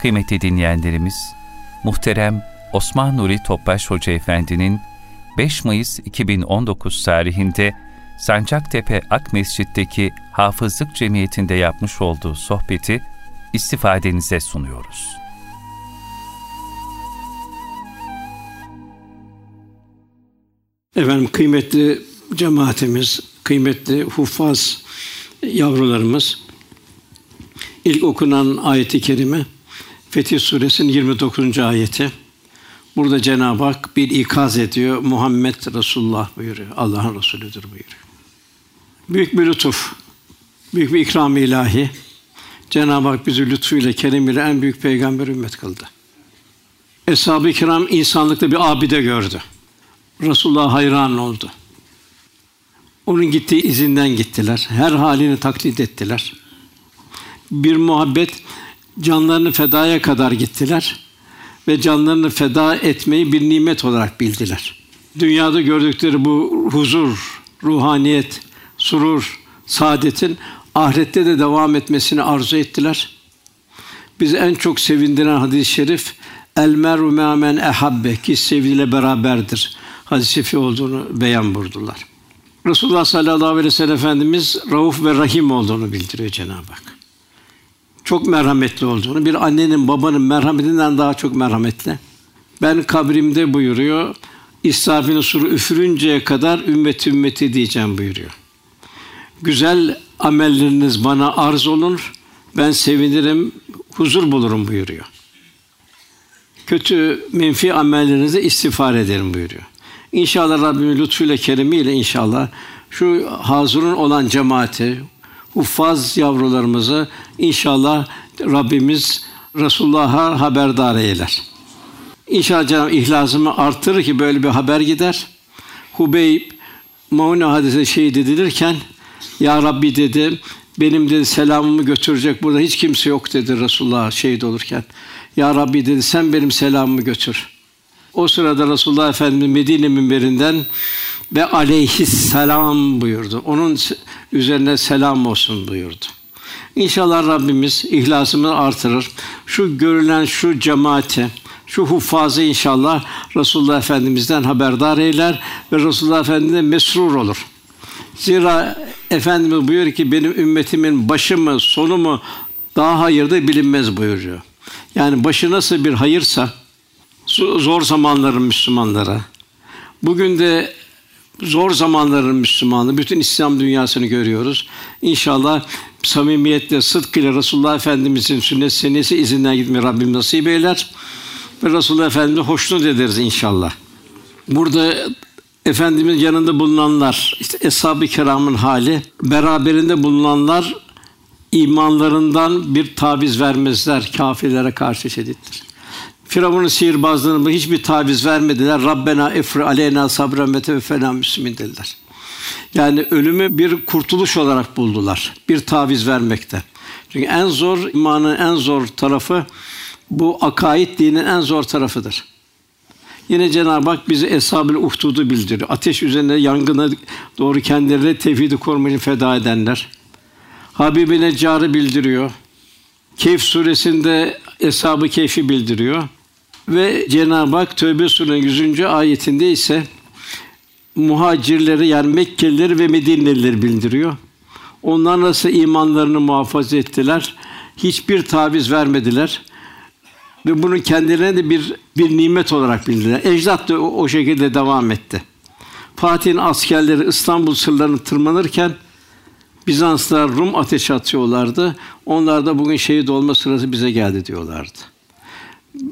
Kıymetli dinleyenlerimiz, muhterem Osman Nuri Topbaş Hoca Efendi'nin 5 Mayıs 2019 tarihinde Sancaktepe Ak Mescid'deki Hafızlık Cemiyeti'nde yapmış olduğu sohbeti istifadenize sunuyoruz. Efendim kıymetli cemaatimiz, kıymetli huffaz yavrularımız, ilk okunan ayeti kerime Fetih Suresinin 29. ayeti. Burada Cenab-ı Hak bir ikaz ediyor. Muhammed Resulullah buyuruyor. Allah'ın Resulüdür buyuruyor. Büyük bir lütuf, büyük bir ikram ilahi. Cenab-ı Hak bizi lütfuyla, keremiyle en büyük peygamber ümmet kıldı. Eshab-ı kiram insanlıkta bir abide gördü. Resulullah hayran oldu. Onun gittiği izinden gittiler. Her halini taklit ettiler. Bir muhabbet canlarını fedaya kadar gittiler ve canlarını feda etmeyi bir nimet olarak bildiler. Dünyada gördükleri bu huzur, ruhaniyet, surur, saadetin ahirette de devam etmesini arzu ettiler. Bizi en çok sevindiren hadis-i şerif El meru men ehabbe ki sevdiğiyle beraberdir. Hadis-i şerif olduğunu beyan buyurdular. Resulullah sallallahu aleyhi ve sellem Efendimiz Rauf ve Rahim olduğunu bildiriyor Cenab-ı Hak. Çok merhametli olduğunu, bir annenin babanın merhametinden daha çok merhametli. Ben kabrimde buyuruyor, İsrafil'in suru üfürünceye kadar ümmeti ümmeti diyeceğim buyuruyor. Güzel amelleriniz bana arz olunur, ben sevinirim, huzur bulurum buyuruyor. Kötü, menfi amellerinizi istiğfar ederim buyuruyor. İnşallah Rabbimin lütfuyla, keremiyle inşallah şu hazırın olan cemaati, huffaz yavrularımızı inşallah Rabbimiz Resulullah'a haberdar eyler. İnşallah Cenab-ı ihlasımı artırır ki böyle bir haber gider. Hubeyb Maune hadise şehit edilirken ya Rabbi dedi benim dedi selamımı götürecek burada hiç kimse yok dedi Resulullah şehit olurken. Ya Rabbi dedi sen benim selamımı götür. O sırada Resulullah Efendimiz Medine minberinden ve aleyhisselam buyurdu. Onun üzerine selam olsun buyurdu. İnşallah Rabbimiz ihlasımızı artırır. Şu görülen şu cemaati, şu huffazı inşallah Resulullah Efendimiz'den haberdar eyler ve Resulullah Efendimiz'den mesrur olur. Zira Efendimiz buyuruyor ki benim ümmetimin başı mı sonu mu daha hayırda bilinmez buyuruyor. Yani başı nasıl bir hayırsa zor zamanların Müslümanlara. Bugün de zor zamanların Müslümanı, bütün İslam dünyasını görüyoruz. İnşallah samimiyetle, sıdk ile Resulullah Efendimizin sünnet senesi izinden gitmeyi Rabbim nasip eyler. Ve Resulullah Efendimiz'i hoşnut ederiz inşallah. Burada Efendimiz yanında bulunanlar, işte Eshab-ı Kiram'ın hali, beraberinde bulunanlar imanlarından bir taviz vermezler, kafirlere karşı şedittir. Firavun'un sihirbazlığını hiçbir taviz vermediler. Rabbena efri aleyna sabren ve tevfena müslimin dediler. Yani ölümü bir kurtuluş olarak buldular. Bir taviz vermekte. Çünkü en zor imanın en zor tarafı bu akaid dinin en zor tarafıdır. Yine Cenab-ı Hak bize eshab-ül uhdudu bildiriyor. Ateş üzerinde yangına doğru kendileri tevhidi korumayı feda edenler. Habibi Neccar'ı bildiriyor. Keyf suresinde eshab-ı keyfi bildiriyor. Ve Cenab-ı Hak Tövbe Suresi'nin 100. ayetinde ise muhacirleri yani Mekkelileri ve Medinelileri bildiriyor. Onlar nasıl imanlarını muhafaza ettiler? Hiçbir taviz vermediler. Ve bunu kendilerine de bir bir nimet olarak bildiler. Ecdat da o, o şekilde devam etti. Fatih'in askerleri İstanbul sırlarını tırmanırken Bizanslılar Rum ateşi atıyorlardı. Onlar da bugün şehit olma sırası bize geldi diyorlardı.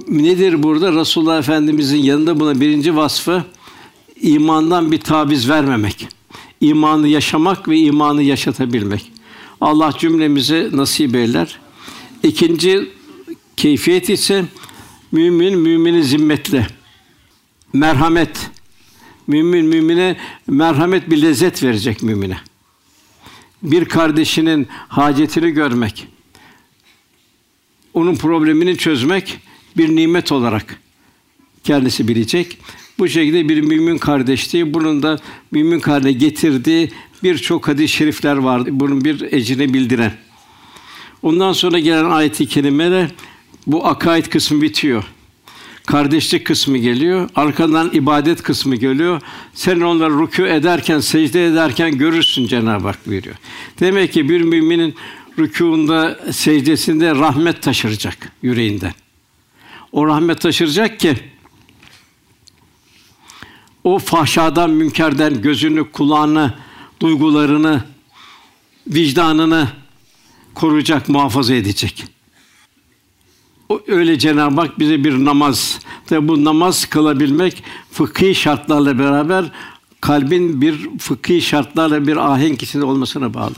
Nedir burada? Resulullah Efendimizin yanında buna birinci vasfı imandan bir taviz vermemek. İmanı yaşamak ve imanı yaşatabilmek. Allah cümlemize nasip eyler. İkinci keyfiyet ise mümin mümini zimmetli. Merhamet. Mümin mümine merhamet bir lezzet verecek mümine. Bir kardeşinin hacetini görmek, onun problemini çözmek bir nimet olarak kendisi bilecek. Bu şekilde bir mümin kardeşliği, bunun da mümin kardeşe getirdiği birçok hadis-i şerifler var. Bunun bir ecrine bildiren. Ondan sonra gelen ayet-i kerimeler Bu akaid kısmı bitiyor. Kardeşlik kısmı geliyor. Arkadan ibadet kısmı geliyor. Sen onları rükû ederken, secde ederken görürsün Cenab-ı Hak buyuruyor. Demek ki bir müminin rükûunda, secdesinde rahmet taşıracak yüreğinden. O rahmet taşıracak ki o fahşadan, münkerden gözünü, kulağını, duygularını, vicdanını koruyacak, muhafaza edecek. O öyle Cenab-ı Hak bize bir namaz ve bu namaz kılabilmek fıkhi şartlarla beraber kalbin bir fıkhi şartlarla bir ahenk içinde olmasına bağlı.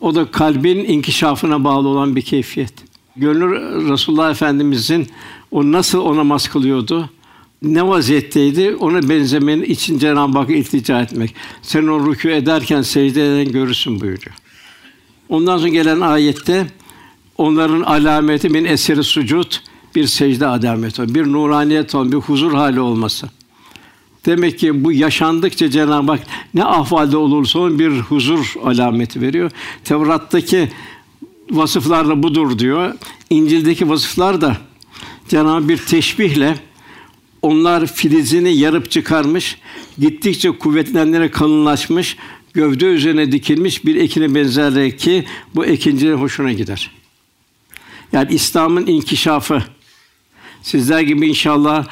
O da kalbin inkişafına bağlı olan bir keyfiyet. Gönül Resulullah Efendimizin o nasıl o namaz kılıyordu? Ne vaziyetteydi? Ona benzemenin için Cenab-ı Hakk'a iltica etmek. Sen o rükû ederken secde eden görürsün buyuruyor. Ondan sonra gelen ayette onların alameti min eseri sucud bir secde alameti, bir nuraniyet olan, bir huzur hali olması. Demek ki bu yaşandıkça Cenab-ı Hak ne ahvalde olursa olsun bir huzur alameti veriyor. Tevrat'taki vasıflar budur diyor. İncil'deki vasıflar da Cenab-ı bir teşbihle onlar filizini yarıp çıkarmış, gittikçe kuvvetlenlerek kalınlaşmış, gövde üzerine dikilmiş bir ekine benzerler ki bu ekincilerin hoşuna gider. Yani İslam'ın inkişafı sizler gibi inşallah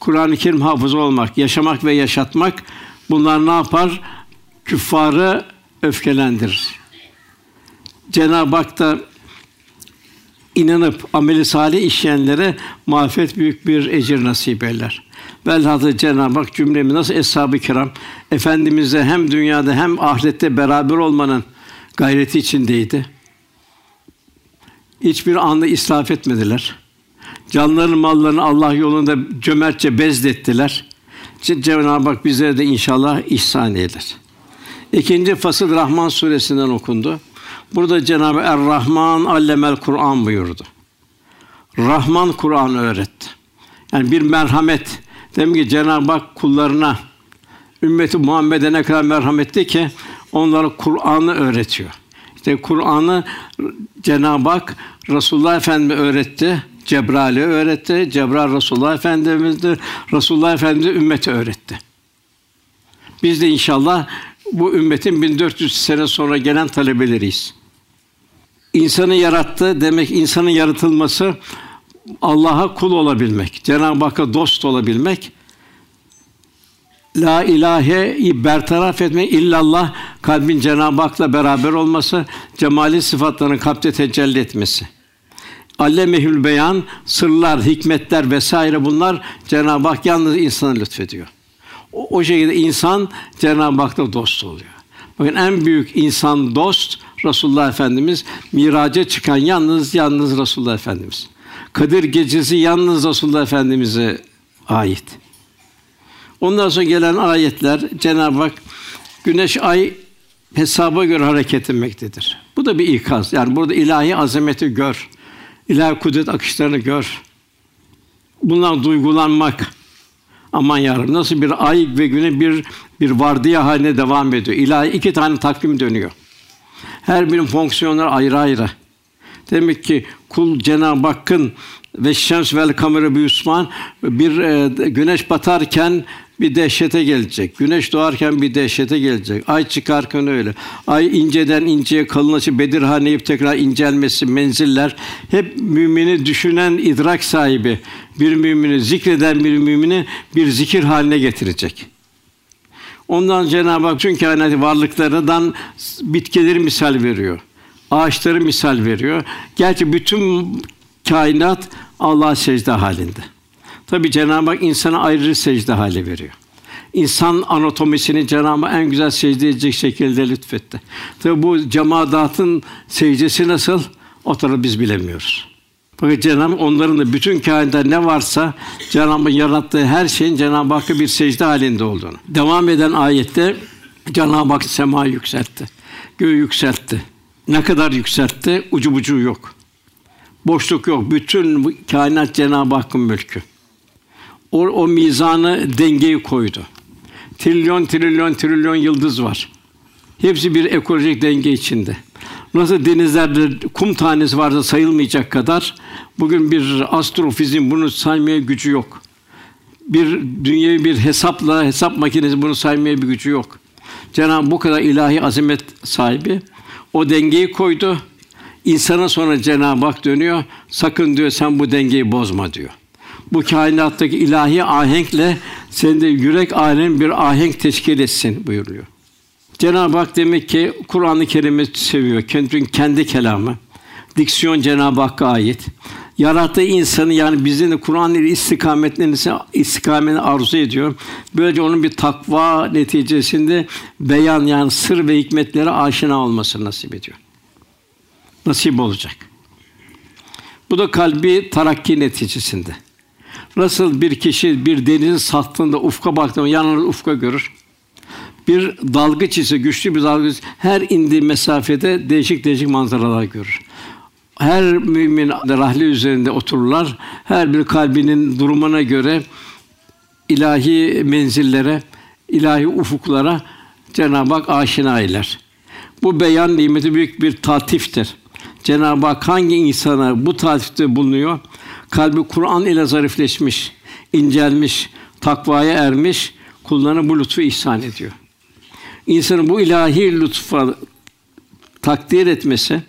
Kur'an-ı Kerim hafızı olmak, yaşamak ve yaşatmak bunlar ne yapar? Küffarı öfkelendirir. Cenab-ı Hak da inanıp ameli salih işleyenlere mağfiret büyük bir ecir nasip eder. Velhâsıl Cenab-ı Hak cümlemi nasıl eshab-ı kiram efendimizle hem dünyada hem ahirette beraber olmanın gayreti içindeydi. Hiçbir anda israf etmediler. Canlarını, mallarını Allah yolunda cömertçe bezdettiler. Cenab-ı Hak bizlere de inşallah ihsan eder. İkinci fasıl Rahman suresinden okundu. Burada Cenab-ı Er-Rahman allemel Kur'an buyurdu. Rahman Kur'an öğretti. Yani bir merhamet. Demek ki Cenab-ı Hak kullarına ümmeti Muhammed'e ne kadar merhametli ki onlara Kur'an'ı öğretiyor. İşte Kur'an'ı Cenab-ı Hak Resulullah Efendimiz öğretti. Cebrail'e öğretti. Cebrail Resulullah Efendimiz'dir. Resulullah Efendimiz ümmete öğretti. Biz de inşallah bu ümmetin 1400 sene sonra gelen talebeleriyiz. İnsanı yarattı demek insanın yaratılması Allah'a kul olabilmek, Cenab-ı Hakk'a dost olabilmek, La ilahe bertaraf etmek illallah kalbin Cenab-ı Hak'la beraber olması, cemali sıfatlarının kalpte tecelli etmesi. Allemehül beyan, sırlar, hikmetler vesaire bunlar Cenab-ı Hak yalnız insana lütfediyor. O, o şekilde insan Cenab-ı Hak'la dost oluyor. Bakın en büyük insan dost Resulullah Efendimiz miraca çıkan yalnız yalnız Resulullah Efendimiz. Kadir gecesi yalnız Resulullah Efendimize ait. Ondan sonra gelen ayetler Cenab-ı Hak güneş ay hesaba göre hareket etmektedir. Bu da bir ikaz. Yani burada ilahi azameti gör. ilahi kudret akışlarını gör. Bundan duygulanmak. Aman yarabbim nasıl bir ay ve güne bir bir vardiya haline devam ediyor. İlahi iki tane takvim dönüyor. Her birinin fonksiyonları ayrı ayrı. Demek ki kul Cenab-ı Hakk'ın ve şems vel kamera bir Üsman bir e, güneş batarken bir dehşete gelecek. Güneş doğarken bir dehşete gelecek. Ay çıkarken öyle. Ay inceden inceye kalınlaşıp Bedirhaneyip tekrar incelmesi, menziller hep mümini düşünen idrak sahibi bir mümini zikreden bir mümini bir zikir haline getirecek. Ondan Cenab-ı Hak çünkü kainat varlıklarından bitkileri misal veriyor. Ağaçları misal veriyor. Gerçi bütün kainat Allah'a secde halinde. Tabi Cenab-ı Hak insana ayrı secde hali veriyor. İnsan anatomisini Cenab-ı Hak en güzel secde edecek şekilde lütfetti. Tabi bu cemaatın secdesi nasıl? O tarafı biz bilemiyoruz. Fakat Cenab-ı onların da bütün kainatta ne varsa Cenab-ı yarattığı her şeyin Cenab-ı Hakk'a bir secde halinde olduğunu. Devam eden ayette Cenab-ı Hak sema yükseltti. Göğü yükseltti. Ne kadar yükseltti? Ucu bucu yok. Boşluk yok. Bütün kainat Cenab-ı Hakk'ın mülkü. O, o mizanı dengeyi koydu. Trilyon trilyon trilyon yıldız var. Hepsi bir ekolojik denge içinde. Nasıl denizlerde kum tanesi varsa sayılmayacak kadar bugün bir astrofizin bunu saymaya gücü yok. Bir dünyevi bir hesapla hesap makinesi bunu saymaya bir gücü yok. Cenab-ı bu kadar ilahi azamet sahibi o dengeyi koydu. İnsana sonra Cenab-ı Hak dönüyor. Sakın diyor sen bu dengeyi bozma diyor. Bu kainattaki ilahi ahenkle senin de yürek alem bir ahenk teşkil etsin buyuruyor. Cenab-ı Hak demek ki Kur'an-ı Kerim'i seviyor. Kendi kendi kelamı. Diksiyon Cenab-ı Hakk'a ait. Yarattığı insanı yani bizim de Kur'an ile istikametlerini istikametini arzu ediyor. Böylece onun bir takva neticesinde beyan yani sır ve hikmetlere aşina olması nasip ediyor. Nasip olacak. Bu da kalbi tarakki neticesinde. Nasıl bir kişi bir denizin sattığında ufka baktığında yanında ufka görür bir dalgıç ise güçlü bir dalgıç her indiği mesafede değişik değişik manzaralar görür. Her mümin rahli üzerinde otururlar. Her bir kalbinin durumuna göre ilahi menzillere, ilahi ufuklara Cenab-ı Hak aşina eyler. Bu beyan nimeti büyük bir tatiftir. Cenab-ı Hak hangi insana bu tatifte bulunuyor? Kalbi Kur'an ile zarifleşmiş, incelmiş, takvaya ermiş, kullarına bu lütfu ihsan ediyor insanın bu ilahi lütfa takdir etmesi,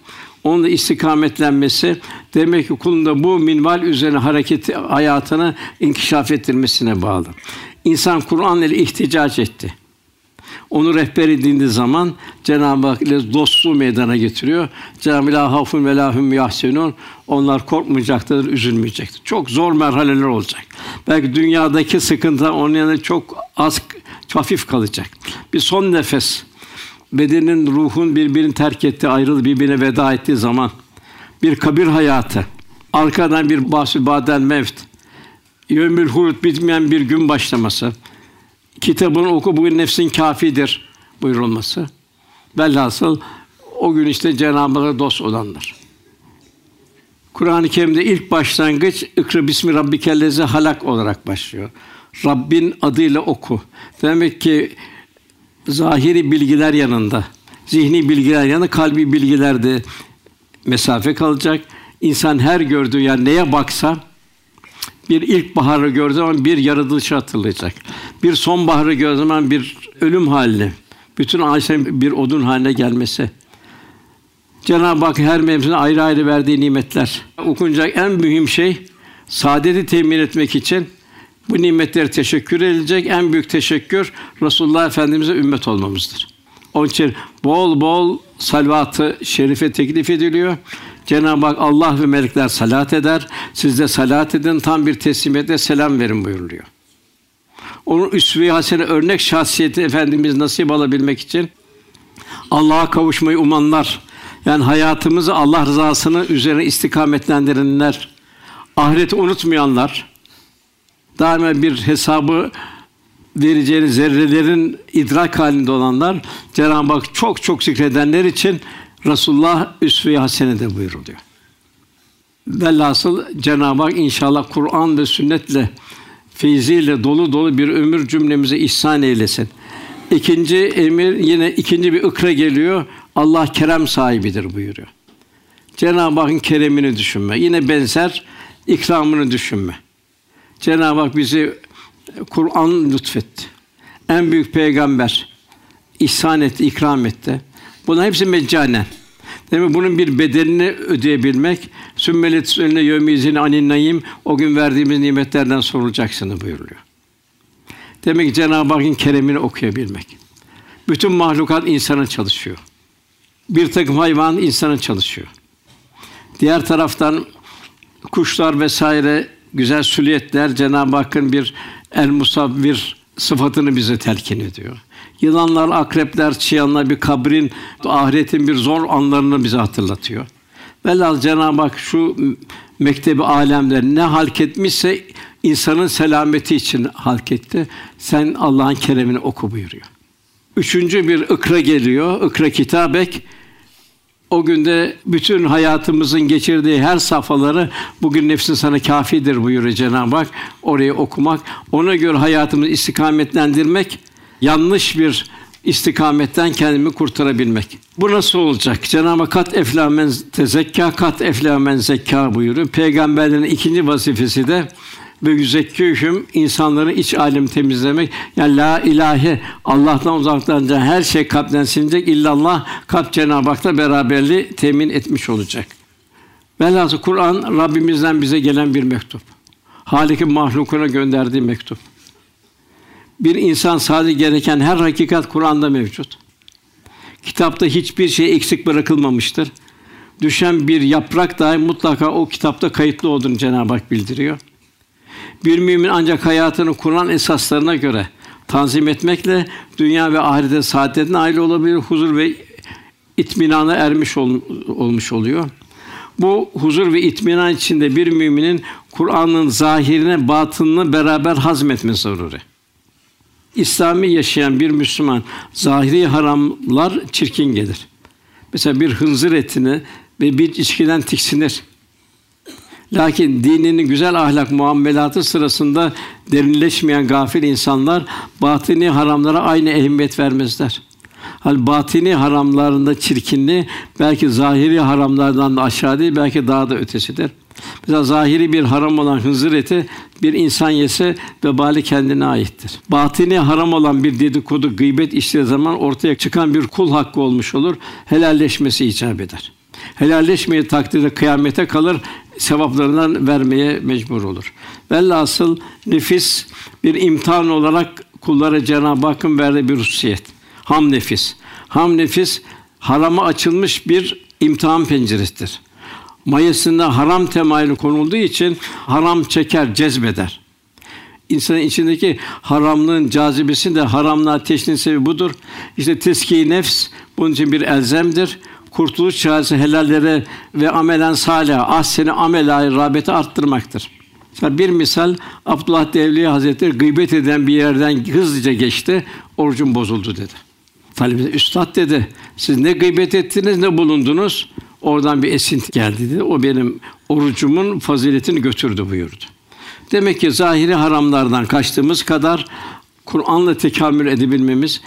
onunla istikametlenmesi demek ki kulunda bu minval üzerine hareket hayatını inkişaf ettirmesine bağlı. İnsan Kur'an ile ihticac etti. Onu rehber edindiği zaman Cenab-ı Hak ile dostluğu meydana getiriyor. Cenab-ı Hak hafun ve lahum yahsenun. Onlar korkmayacaktır, üzülmeyecektir. Çok zor merhaleler olacak. Belki dünyadaki sıkıntı onun yanında çok az hafif kalacak. Bir son nefes bedenin, ruhun birbirini terk etti, ayrılıp birbirine veda ettiği zaman bir kabir hayatı, arkadan bir bahsü badel mevt, yömül hurut bitmeyen bir gün başlaması, kitabını oku bugün nefsin kafidir buyurulması. Velhasıl o gün işte Cenab-ı Hak'a dost olanlar. Kur'an-ı Kerim'de ilk başlangıç ikra bismi rabbikellezi halak olarak başlıyor. Rabbin adıyla oku. Demek ki zahiri bilgiler yanında, zihni bilgiler yanında kalbi bilgiler de mesafe kalacak. İnsan her gördüğü yani neye baksa bir ilk baharı gördüğü zaman bir yaratılışı hatırlayacak. Bir sonbaharı gördüğü zaman bir ölüm halini, bütün ağaçların bir odun haline gelmesi. Cenab-ı Hak her mevsimde ayrı ayrı verdiği nimetler. Okunacak en mühim şey saadeti temin etmek için bu nimetleri teşekkür edilecek. En büyük teşekkür Resulullah Efendimize ümmet olmamızdır. Onun için bol bol salvatı şerife teklif ediliyor. Cenab-ı Hak Allah ve melekler salat eder. Siz de salat edin. Tam bir teslimiyetle selam verin buyuruluyor. Onun üsve-i hasene örnek şahsiyeti efendimiz nasip alabilmek için Allah'a kavuşmayı umanlar, yani hayatımızı Allah rızasını üzerine istikametlendirenler, ahireti unutmayanlar, daima bir hesabı vereceğini zerrelerin idrak halinde olanlar Cenab-ı Hak çok çok zikredenler için Resulullah üsve-i hasenede buyuruluyor. Velhasıl Cenab-ı Hak inşallah Kur'an ve sünnetle feyziyle dolu dolu bir ömür cümlemize ihsan eylesin. İkinci emir yine ikinci bir ikra geliyor. Allah kerem sahibidir buyuruyor. Cenab-ı Hakk'ın keremini düşünme. Yine benzer ikramını düşünme. Cenab-ı Hak bizi Kur'an lütfetti. En büyük peygamber ihsan etti, ikram etti. Bunlar hepsi meccanen. Demek bunun bir bedelini ödeyebilmek, sümmelet önüne yömizin anin nayim, o gün verdiğimiz nimetlerden sorulacaksınız buyuruluyor. Demek ki Cenab-ı Hakk'ın keremini okuyabilmek. Bütün mahlukat insana çalışıyor. Bir takım hayvan insana çalışıyor. Diğer taraftan kuşlar vesaire güzel süliyetler Cenab-ı Hakk'ın bir el musavvir sıfatını bize telkin ediyor. Yılanlar, akrepler, çıyanlar bir kabrin, ahiretin bir zor anlarını bize hatırlatıyor. Velhâsıl Cenab-ı Hak şu mektebi alemler ne halk etmişse insanın selameti için halk etti. Sen Allah'ın keremini oku buyuruyor. Üçüncü bir ikra geliyor. Ikra kitabek o günde bütün hayatımızın geçirdiği her safhaları bugün nefsin sana kafidir buyuruyor Cenab-ı Hak. Orayı okumak, ona göre hayatımızı istikametlendirmek, yanlış bir istikametten kendimi kurtarabilmek. Bu nasıl olacak? Cenab-ı Kat eflamen tezekka, kat eflamen zekka buyuruyor. Peygamberlerin ikinci vazifesi de ve yüzekkûhüm insanları iç alim temizlemek. Yani la ilahe Allah'tan uzaklanacak her şey kalpten silinecek. illallah kalp Cenab-ı Hak'la beraberliği temin etmiş olacak. Velhâsıl Kur'an Rabbimizden bize gelen bir mektup. Halik'in mahlukuna gönderdiği mektup. Bir insan sadece gereken her hakikat Kur'an'da mevcut. Kitapta hiçbir şey eksik bırakılmamıştır. Düşen bir yaprak dahi mutlaka o kitapta kayıtlı olduğunu Cenab-ı Hak bildiriyor. Bir mümin ancak hayatını Kur'an esaslarına göre tanzim etmekle dünya ve ahirete saadetine nail olabilir, huzur ve itminana ermiş ol, olmuş oluyor. Bu huzur ve itminan içinde bir müminin Kur'an'ın zahirine, batınını beraber hazmetmesi zaruri. İslami yaşayan bir Müslüman zahiri haramlar çirkin gelir. Mesela bir hınzır etini ve bir içkiden tiksinir. Lakin dininin güzel ahlak muamelatı sırasında derinleşmeyen gafil insanlar batini haramlara aynı ehemmiyet vermezler. Hal batini haramlarında çirkinliği belki zahiri haramlardan da aşağı değil, belki daha da ötesidir. Mesela zahiri bir haram olan hınzır eti bir insan yese vebali kendine aittir. Batini haram olan bir dedikodu, gıybet işlediği zaman ortaya çıkan bir kul hakkı olmuş olur. Helalleşmesi icap eder. Helalleşmeyi takdirde kıyamete kalır, sevaplarından vermeye mecbur olur. Velhasıl nefis bir imtihan olarak kullara Cenab-ı Hakk'ın verdiği bir hususiyet. Ham nefis. Ham nefis harama açılmış bir imtihan penceresidir. Mayasında haram temayülü konulduğu için haram çeker, cezbeder. İnsanın içindeki haramlığın cazibesi de haramlığa teşnin sebebi budur. İşte teskiye nefs bunun için bir elzemdir kurtuluş çaresi helallere ve amelen salih, ahseni amela rağbeti arttırmaktır. Mesela bir misal Abdullah Devli Hazretleri gıybet eden bir yerden hızlıca geçti, orucum bozuldu dedi. Talebe üstad dedi, siz ne gıybet ettiniz ne bulundunuz? Oradan bir esinti geldi dedi. O benim orucumun faziletini götürdü buyurdu. Demek ki zahiri haramlardan kaçtığımız kadar Kur'an'la tekamül edebilmemiz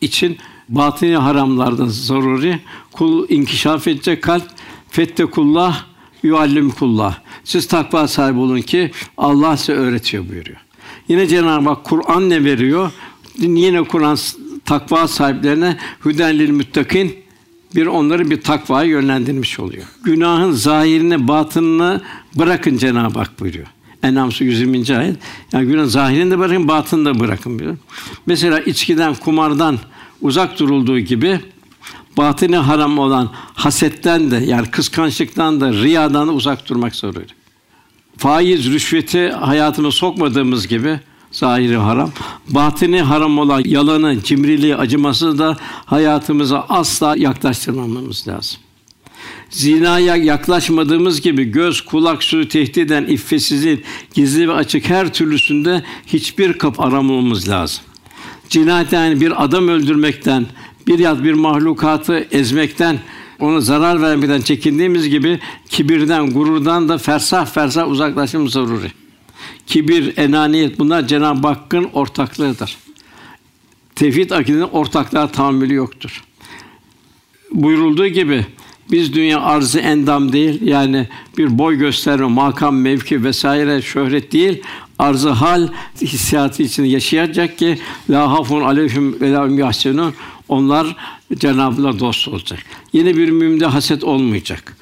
için batini haramlardan zaruri. Kul inkişaf edecek kalp fettekullah yuallimkullah. Siz takva sahibi olun ki Allah size öğretiyor buyuruyor. Yine Cenab-ı Hak Kur'an ne veriyor? Yine Kur'an takva sahiplerine hüden lil muttakin bir onları bir takvaya yönlendirmiş oluyor. Günahın zahirini, batınını bırakın Cenab-ı Hak buyuruyor. En'am 120. ayet. Yani günah zahirini de bırakın, batını da bırakın diyor. Mesela içkiden, kumardan, uzak durulduğu gibi batini haram olan hasetten de yani kıskançlıktan da riyadan da uzak durmak zorunda. Faiz, rüşveti hayatına sokmadığımız gibi zahiri haram. Batini haram olan yalanı, cimriliği, acıması da hayatımıza asla yaklaştırmamamız lazım. Zinaya yaklaşmadığımız gibi göz, kulak, su tehdit eden iffetsizliğin gizli ve açık her türlüsünde hiçbir kap aramamamız lazım cinayet yani bir adam öldürmekten, bir yaz bir mahlukatı ezmekten, ona zarar vermekten çekindiğimiz gibi kibirden, gururdan da fersah fersah uzaklaşmamız zaruri. Kibir, enaniyet bunlar Cenab-ı Hakk'ın ortaklığıdır. Tevhid akidenin ortaklığa tahammülü yoktur. Buyurulduğu gibi biz dünya arzı endam değil yani bir boy gösterme, makam, mevki vesaire şöhret değil arzı hal hissiyatı içinde yaşayacak ki la hafun aleyhim ve la yahsenun onlar Cenab-ı dost olacak. Yine bir müminde haset olmayacak.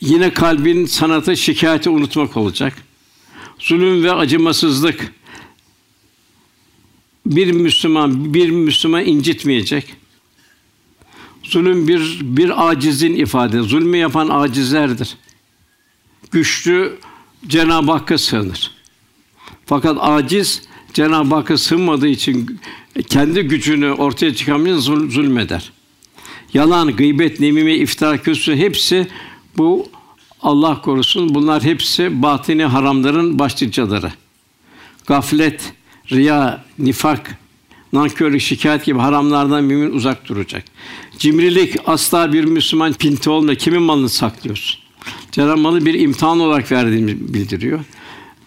Yine kalbin sanatı şikayeti unutmak olacak. Zulüm ve acımasızlık bir Müslüman bir Müslüman incitmeyecek. Zulüm bir bir acizin ifade. Zulmü yapan acizlerdir. Güçlü Cenab-ı Hakk'a sığınır. Fakat aciz Cenab-ı Hakk'a sığınmadığı için kendi gücünü ortaya çıkamayınca zul, zulmeder. Yalan, gıybet, nemime, iftira, küsü hepsi bu Allah korusun bunlar hepsi batini haramların başlıcaları. Gaflet, riya, nifak, nankörlük, şikayet gibi haramlardan mümin uzak duracak. Cimrilik asla bir Müslüman pinti olmuyor. Kimin malını saklıyorsun? Cenab-ı bir imtihan olarak verdiğini bildiriyor.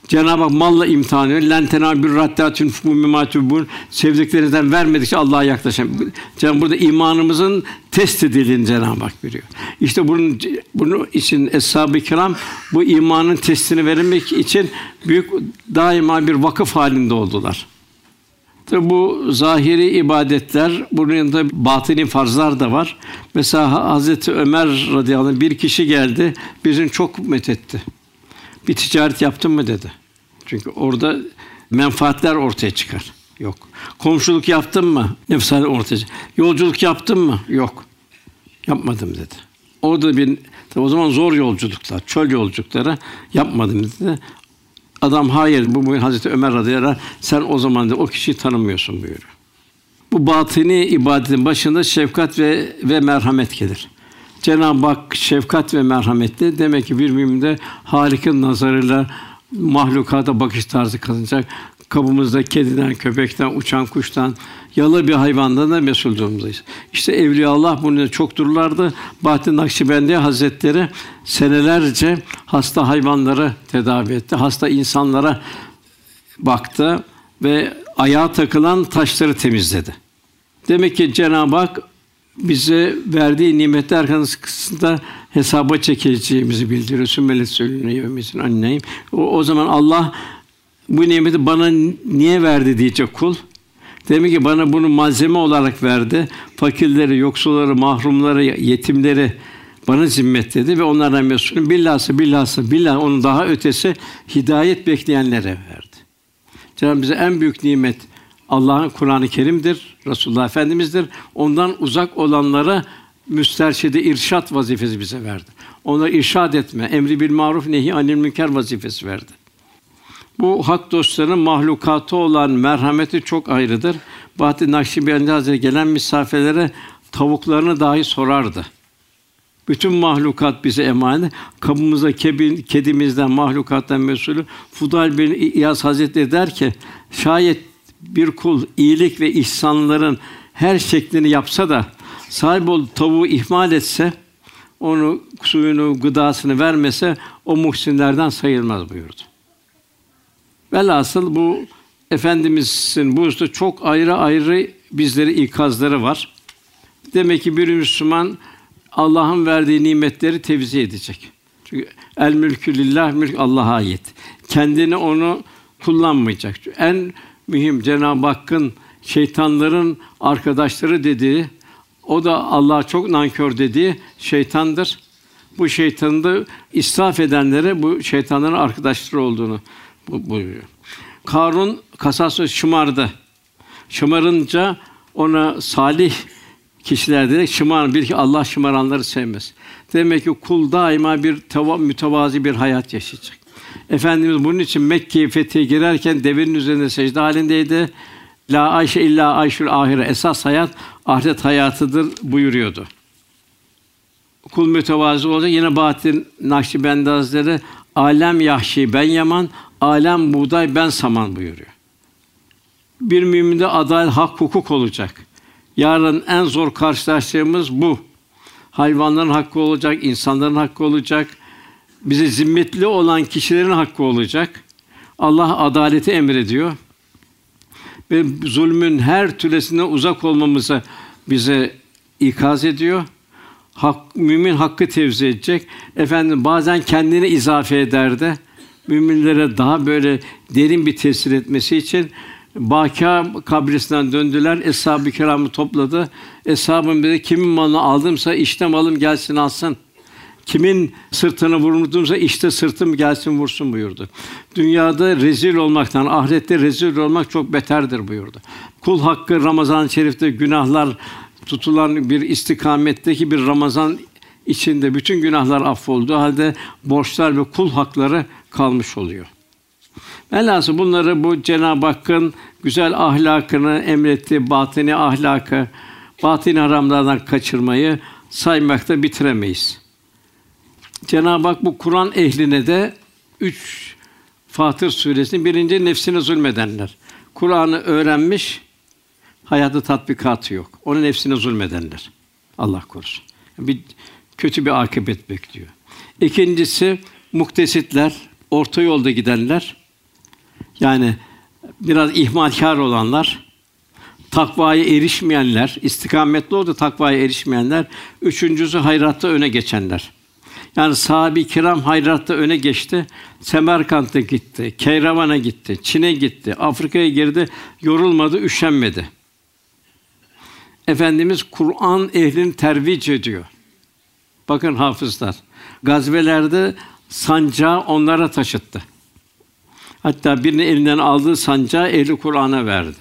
Cenab-ı Hak malla imtihan ediyor. Len tenâbür raddâtün fû mimâtûbûn. Sevdiklerinizden vermedikçe Allah'a yaklaşan. Cenab-ı burada imanımızın test edildiğini Cenab-ı Hak veriyor. İşte bunun bunun için eshab-ı kiram bu imanın testini vermek için büyük daima bir vakıf halinde oldular. Tabi bu zahiri ibadetler, bunun yanında batini farzlar da var. Mesela Hazreti Ömer radıyallahu anh bir kişi geldi, birini çok methetti. Bir ticaret yaptın mı dedi. Çünkü orada menfaatler ortaya çıkar. Yok. Komşuluk yaptın mı? Nefsane ortaya çıkar. Yolculuk yaptın mı? Yok. Yapmadım dedi. O da bir o zaman zor yolculuklar, çöl yolculukları yapmadım dedi. Adam hayır bu bugün Hazreti Ömer radıyallahu sen o zaman da o kişiyi tanımıyorsun buyuruyor. Bu batini ibadetin başında şefkat ve ve merhamet gelir. Cenab-ı Hak şefkat ve merhametli. Demek ki bir müminde Halik'in nazarıyla mahlukata bakış tarzı kazanacak. Kabımızda kediden, köpekten, uçan kuştan, yalı bir hayvandan da mesul durumdayız. İşte Evliya Allah bunu çok dururlardı. Bahattin Nakşibendi Hazretleri senelerce hasta hayvanları tedavi etti. Hasta insanlara baktı ve ayağa takılan taşları temizledi. Demek ki Cenab-ı Hak bize verdiği nimetler karşısında hesaba çekileceğimizi bildiriyor. Sümmelet söylüyor yevmesin anneyim. O, o zaman Allah bu nimeti bana niye verdi diyecek kul. Demek ki bana bunu malzeme olarak verdi. Fakirleri, yoksulları, mahrumları, yetimleri bana zimmet dedi ve onlardan mesulüm. Billahsı, billahsı, billah onun daha ötesi hidayet bekleyenlere verdi. Cenab-ı bize en büyük nimet Allah'ın Kur'an-ı Kerim'dir, Resulullah Efendimiz'dir. Ondan uzak olanlara müsterşide irşat vazifesi bize verdi. Onları irşad etme, emri bil maruf nehi anil münker vazifesi verdi. Bu hak dostlarının mahlukatı olan merhameti çok ayrıdır. Bahattin Nakşibendi Hazretleri gelen misafirlere tavuklarını dahi sorardı. Bütün mahlukat bize emanet. Kabımıza kebin, kedimizden, mahlukattan mesulü. Fudal bin İyaz Hazretleri der ki, şayet bir kul iyilik ve ihsanların her şeklini yapsa da sahip ol tavuğu ihmal etse, onu suyunu, gıdasını vermese o muhsinlerden sayılmaz buyurdu. Velhasıl bu Efendimizin bu usta çok ayrı ayrı bizleri ikazları var. Demek ki bir Müslüman Allah'ın verdiği nimetleri tevzi edecek. Çünkü el mülkü lillah mülk Allah'a ait. Kendini onu kullanmayacak. En mühim Cenab-ı Hakk'ın şeytanların arkadaşları dediği o da Allah'a çok nankör dediği şeytandır. Bu şeytanı da israf edenlere bu şeytanların arkadaşları olduğunu buyuruyor. Karun kasası şımardı. Şımarınca ona salih kişiler dedik şımar bir ki Allah şımaranları sevmez. Demek ki kul daima bir teva, mütevazi bir hayat yaşayacak. Efendimiz bunun için Mekke'ye fethiye girerken devenin üzerinde secde halindeydi. La Ayşe illa Ayşul ahire esas hayat ahiret hayatıdır buyuruyordu. Kul mütevazi olacak. Yine Bahattin Nakşibendi Hazretleri alem yahşi ben yaman, alem buğday ben saman buyuruyor. Bir müminde adalet, hak, hukuk olacak. Yarın en zor karşılaştığımız bu. Hayvanların hakkı olacak, insanların hakkı olacak. Bize zimmetli olan kişilerin hakkı olacak. Allah adaleti emrediyor. Ve zulmün her türesinden uzak olmamızı bize ikaz ediyor. Hak, mümin hakkı tevzi edecek. Efendim bazen kendini izafe ederdi. Müminlere daha böyle derin bir tesir etmesi için Baka kabrisinden döndüler. Eshab-ı kiramı topladı. Eshabım dedi kimin malını aldımsa işte malım gelsin alsın. Kimin sırtını vurdumsa işte sırtım gelsin vursun buyurdu. Dünyada rezil olmaktan ahirette rezil olmak çok beterdir buyurdu. Kul hakkı Ramazan-ı Şerif'te günahlar tutulan bir istikametteki bir Ramazan içinde bütün günahlar affolduğu halde borçlar ve kul hakları kalmış oluyor. Velhasıl bunları bu Cenab-ı Hakk'ın güzel ahlakını emretti, batini ahlakı, batini haramlardan kaçırmayı saymakta bitiremeyiz. Cenab-ı Hak bu Kur'an ehline de üç Fatır suresinin birinci nefsine zulmedenler. Kur'an'ı öğrenmiş, hayatı tatbikatı yok. Onun nefsine zulmedenler. Allah korusun. Bir kötü bir akıbet bekliyor. İkincisi muktesitler, orta yolda gidenler. Yani biraz ihmalkar olanlar, takvaya erişmeyenler, istikametli oldu takvaya erişmeyenler, üçüncüsü hayratta öne geçenler. Yani sahabi kiram hayratta öne geçti. Semerkant'a gitti, Keyravan'a gitti, Çin'e gitti, Afrika'ya girdi, yorulmadı, üşenmedi. Efendimiz Kur'an ehlini tervic ediyor. Bakın hafızlar. Gazvelerde sancağı onlara taşıttı. Hatta birini elinden aldığı sancağı ehli Kur'an'a verdi.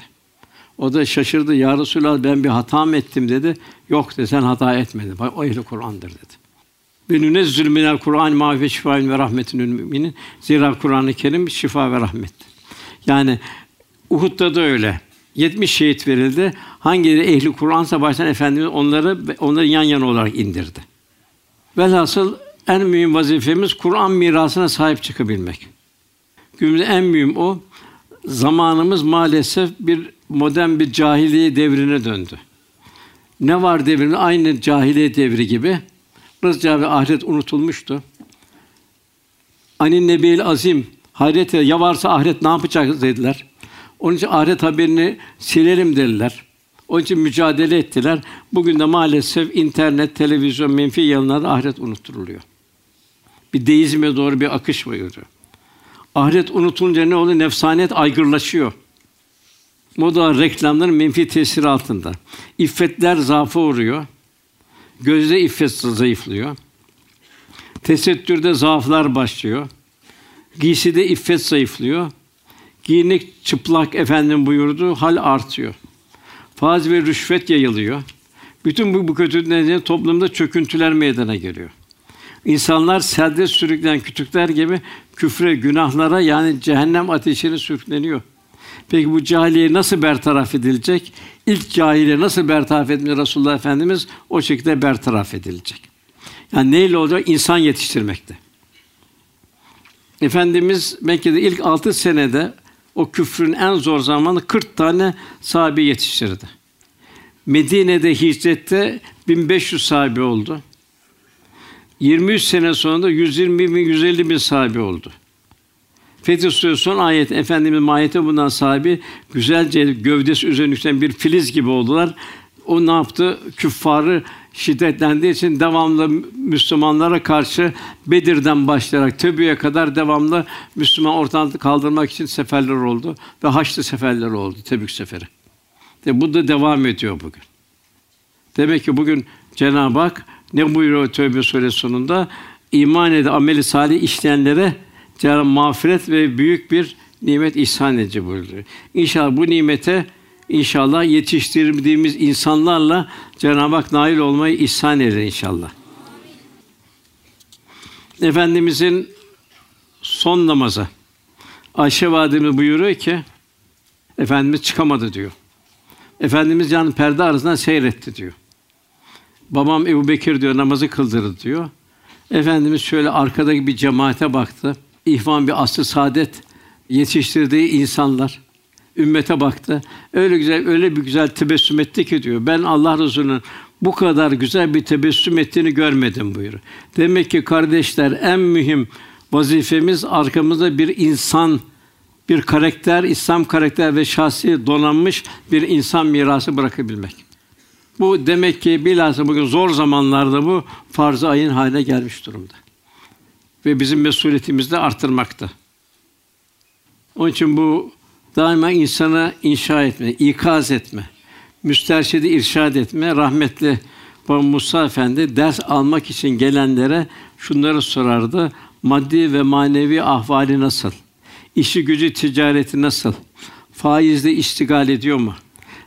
O da şaşırdı. Ya Resulallah ben bir hata mı ettim dedi. Yok dedi sen hata etmedin. Bak o ehli Kur'an'dır dedi. Ve nünezzül minel Kur'an ma ve şifaen ve rahmetin müminin. Zira Kur'an-ı Kerim şifa ve rahmet. Yani Uhud'da da öyle. 70 şehit verildi. Hangileri ehli Kur'an savaştan Efendimiz onları onları yan yana olarak indirdi. Velhasıl en mühim vazifemiz Kur'an mirasına sahip çıkabilmek. Günümüzde en mühim o. Zamanımız maalesef bir modern bir cahiliye devrine döndü. Ne var devrinde? Aynı cahiliye devri gibi. Rızca ve ahiret unutulmuştu. Ani Nebi'l Azim hayret ya varsa ahiret ne yapacağız dediler. Onun için ahiret haberini silelim dediler. Onun için mücadele ettiler. Bugün de maalesef internet, televizyon menfi yanlarda ahiret unutturuluyor. Bir deizme doğru bir akış buyuruyor. Ahiret unutulunca ne oluyor? Nefsaniyet aygırlaşıyor. Moda reklamların menfi tesiri altında. İffetler zaafa uğruyor. Gözde iffet zayıflıyor. Tesettürde zaaflar başlıyor. Giyside iffet zayıflıyor. Giyinik çıplak efendim buyurdu, hal artıyor. Faiz ve rüşvet yayılıyor. Bütün bu, bu kötü nedeniyle toplumda çöküntüler meydana geliyor. İnsanlar selde sürüklen kütükler gibi küfre, günahlara yani cehennem ateşine sürükleniyor. Peki bu cahiliye nasıl bertaraf edilecek? İlk cahiliye nasıl bertaraf etmiş Resulullah Efendimiz o şekilde bertaraf edilecek. Yani neyle olacak? İnsan yetiştirmekte. Efendimiz Mekke'de ilk altı senede o küfrün en zor zamanı 40 tane sahabe yetiştirdi. Medine'de hicrette 1500 sahabe oldu. 23 sene sonra da 120 bin, 150 bin sahabe oldu. Fetih Suresi son ayet, Efendimiz ayeti bundan sahibi güzelce gövdesi üzerine bir filiz gibi oldular. O ne yaptı? Küffarı şiddetlendiği için devamlı Müslümanlara karşı Bedir'den başlayarak Tebü'ye kadar devamlı Müslüman ortadan kaldırmak için seferler oldu ve Haçlı seferleri oldu, Tebük seferi. De bu da devam ediyor bugün. Demek ki bugün Cenab-ı Hak ne buyuruyor Tövbe suresi sonunda? İman edip ameli salih işleyenlere Cenab-ı mağfiret ve büyük bir nimet ihsan edecek buyuruyor. İnşallah bu nimete İnşallah yetiştirdiğimiz insanlarla Cenab-ı Hak nail olmayı ihsan eder inşallah. Efendimizin son namazı Ayşe validemiz buyuruyor ki Efendimiz çıkamadı diyor. Efendimiz yani perde arasından seyretti diyor. Babam Ebu Bekir diyor namazı kıldırdı diyor. Efendimiz şöyle arkadaki bir cemaate baktı. İhvan bir asr saadet yetiştirdiği insanlar ümmete baktı. Öyle güzel, öyle bir güzel tebessüm etti ki diyor. Ben Allah Resulü'nün bu kadar güzel bir tebessüm ettiğini görmedim buyuruyor. Demek ki kardeşler en mühim vazifemiz arkamızda bir insan, bir karakter, İslam karakter ve şahsi donanmış bir insan mirası bırakabilmek. Bu demek ki bilhassa bugün zor zamanlarda bu farz-ı ayın haline gelmiş durumda. Ve bizim mesuliyetimizi de arttırmakta. Onun için bu daima insana inşa etme, ikaz etme, müsterşidi irşad etme, rahmetli Baba Musa Efendi ders almak için gelenlere şunları sorardı. Maddi ve manevi ahvali nasıl? İşi gücü ticareti nasıl? Faizle iştigal ediyor mu?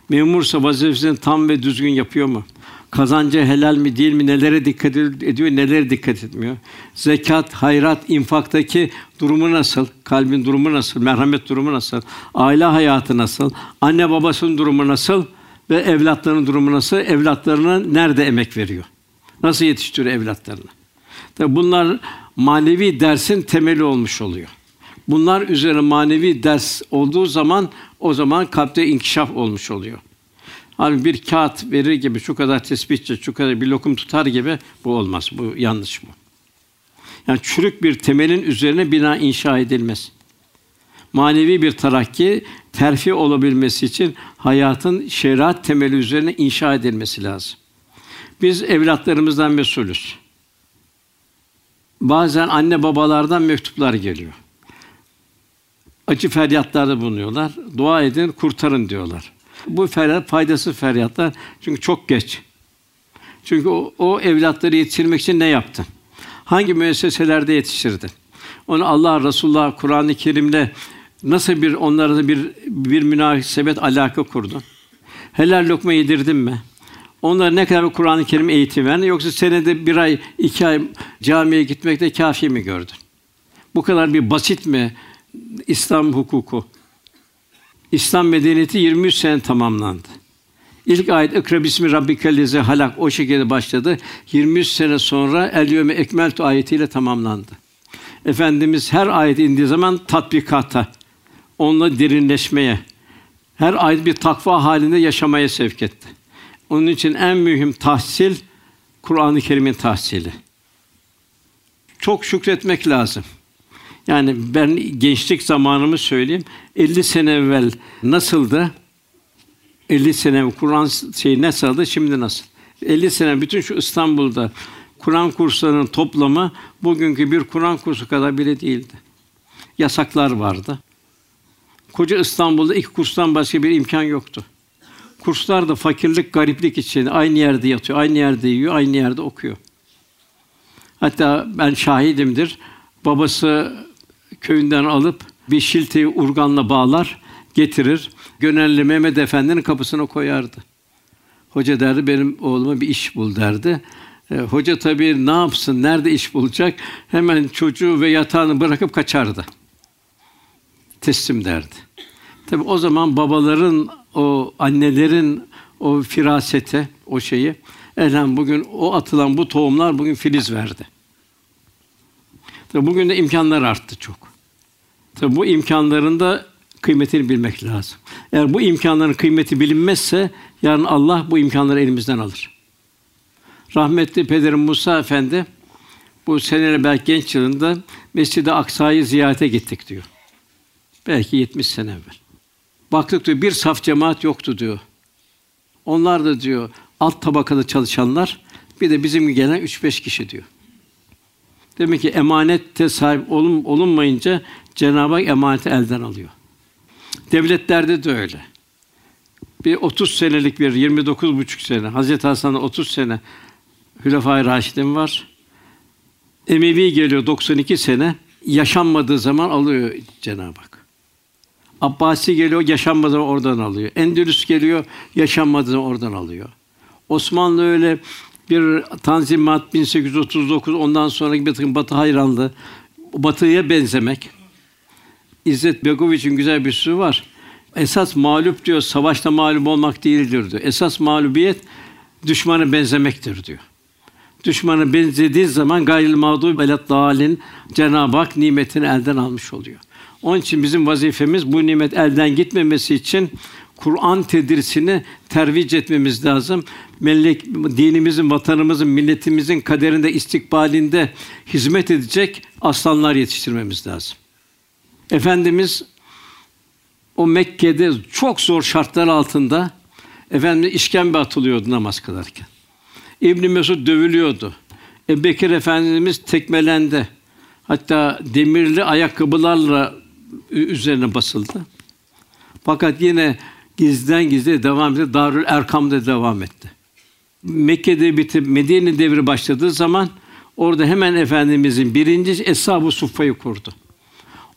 Memursa vazifesini tam ve düzgün yapıyor mu? Kazancı helal mi değil mi? Nelere dikkat ediyor, nelere dikkat etmiyor? Zekat, hayrat, infaktaki durumu nasıl? Kalbin durumu nasıl? Merhamet durumu nasıl? Aile hayatı nasıl? Anne babasının durumu nasıl? Ve evlatlarının durumu nasıl? Evlatlarına nerede emek veriyor? Nasıl yetiştiriyor evlatlarını? Tabi bunlar manevi dersin temeli olmuş oluyor. Bunlar üzerine manevi ders olduğu zaman o zaman kalpte inkişaf olmuş oluyor. Hani bir kağıt verir gibi şu kadar tespitçi, şu kadar bir lokum tutar gibi bu olmaz. Bu yanlış bu. Yani çürük bir temelin üzerine bina inşa edilmez. manevi bir terakki, terfi olabilmesi için hayatın şeriat temeli üzerine inşa edilmesi lazım. Biz evlatlarımızdan mesulüz. Bazen anne babalardan mektuplar geliyor. Acı feryatlarda bulunuyorlar. Dua edin, kurtarın diyorlar. Bu feryat faydası feryatlar çünkü çok geç. Çünkü o, o evlatları yetiştirmek için ne yaptın? Hangi müesseselerde yetiştirdin? Onu Allah Resulullah Kur'an-ı Kerim'le nasıl bir onlara bir bir münasebet alaka kurdun? Helal lokma yedirdin mi? Onlara ne kadar Kur'an-ı Kerim eğitim verdin yoksa senede bir ay, iki ay camiye gitmekte kafi mi gördün? Bu kadar bir basit mi İslam hukuku? İslam medeniyeti 23 sene tamamlandı. İlk ayet "Ekra bismi rabbikellezi halak" o şekilde başladı. 23 sene sonra "El yevme ekmeltu" ayetiyle tamamlandı. Efendimiz her ayet indiği zaman tatbikata, onunla derinleşmeye, her ayet bir takva halinde yaşamaya sevk etti. Onun için en mühim tahsil Kur'an-ı Kerim'in tahsili. Çok şükretmek lazım. Yani ben gençlik zamanımı söyleyeyim. 50 sene evvel nasıldı? 50 sene Kur'an şeyi nasıldı? Şimdi nasıl? 50 sene bütün şu İstanbul'da Kur'an kurslarının toplamı bugünkü bir Kur'an kursu kadar bile değildi. Yasaklar vardı. Koca İstanbul'da iki kurstan başka bir imkan yoktu. Kurslar da fakirlik, gariplik için aynı yerde yatıyor, aynı yerde yiyor, aynı yerde okuyor. Hatta ben şahidimdir. Babası köyünden alıp bir şilteyi urganla bağlar, getirir. Gönelli Mehmet Efendi'nin kapısına koyardı. Hoca derdi benim oğluma bir iş bul derdi. E, hoca tabii ne yapsın, nerede iş bulacak? Hemen çocuğu ve yatağını bırakıp kaçardı. Teslim derdi. Tabii o zaman babaların, o annelerin o firasete, o şeyi, elham bugün o atılan bu tohumlar bugün filiz verdi. Tabii bugün de imkanlar arttı çok. Tabii bu imkanların da kıymetini bilmek lazım. Eğer bu imkanların kıymeti bilinmezse yarın Allah bu imkanları elimizden alır. Rahmetli Pederim Musa Efendi bu seneler belki genç yılında Mescid-i Aksa'yı ziyarete gittik diyor. Belki 70 sene evvel. Baktık diyor bir saf cemaat yoktu diyor. Onlar da diyor alt tabakada çalışanlar bir de bizim gelen üç beş kişi diyor. Demek ki emanette sahip olun, olunmayınca Cenab-ı Hak emaneti elden alıyor. Devletlerde de öyle. Bir 30 senelik bir 29 buçuk sene Hazreti Hasan'a 30 sene Hülefai Raşidin var. Emevi geliyor 92 sene yaşanmadığı zaman alıyor Cenab-ı Hak. Abbasi geliyor yaşanmadığı zaman oradan alıyor. Endülüs geliyor yaşanmadığı zaman oradan alıyor. Osmanlı öyle bir Tanzimat 1839 ondan sonraki bir takım Batı hayranlığı Batı'ya benzemek. İzzet Begoviç'in güzel bir sözü var. Esas mağlup diyor, savaşta mağlup olmak değildir diyor. Esas mağlubiyet düşmana benzemektir diyor. Düşmana benzediği zaman gayril mağdub belat dalin Cenab-ı Hak nimetini elden almış oluyor. Onun için bizim vazifemiz bu nimet elden gitmemesi için Kur'an tedrisini tervic etmemiz lazım. Melek dinimizin, vatanımızın, milletimizin kaderinde, istikbalinde hizmet edecek aslanlar yetiştirmemiz lazım. Efendimiz o Mekke'de çok zor şartlar altında efendim işkembe atılıyordu namaz kılarken. İbn Mesud dövülüyordu. Ebu Efendimiz tekmelendi. Hatta demirli ayakkabılarla üzerine basıldı. Fakat yine gizden gizli devam etti. Darül Erkam'da devam etti. Mekke'de bitip Medine devri başladığı zaman orada hemen efendimizin birinci eshab-ı suffayı kurdu.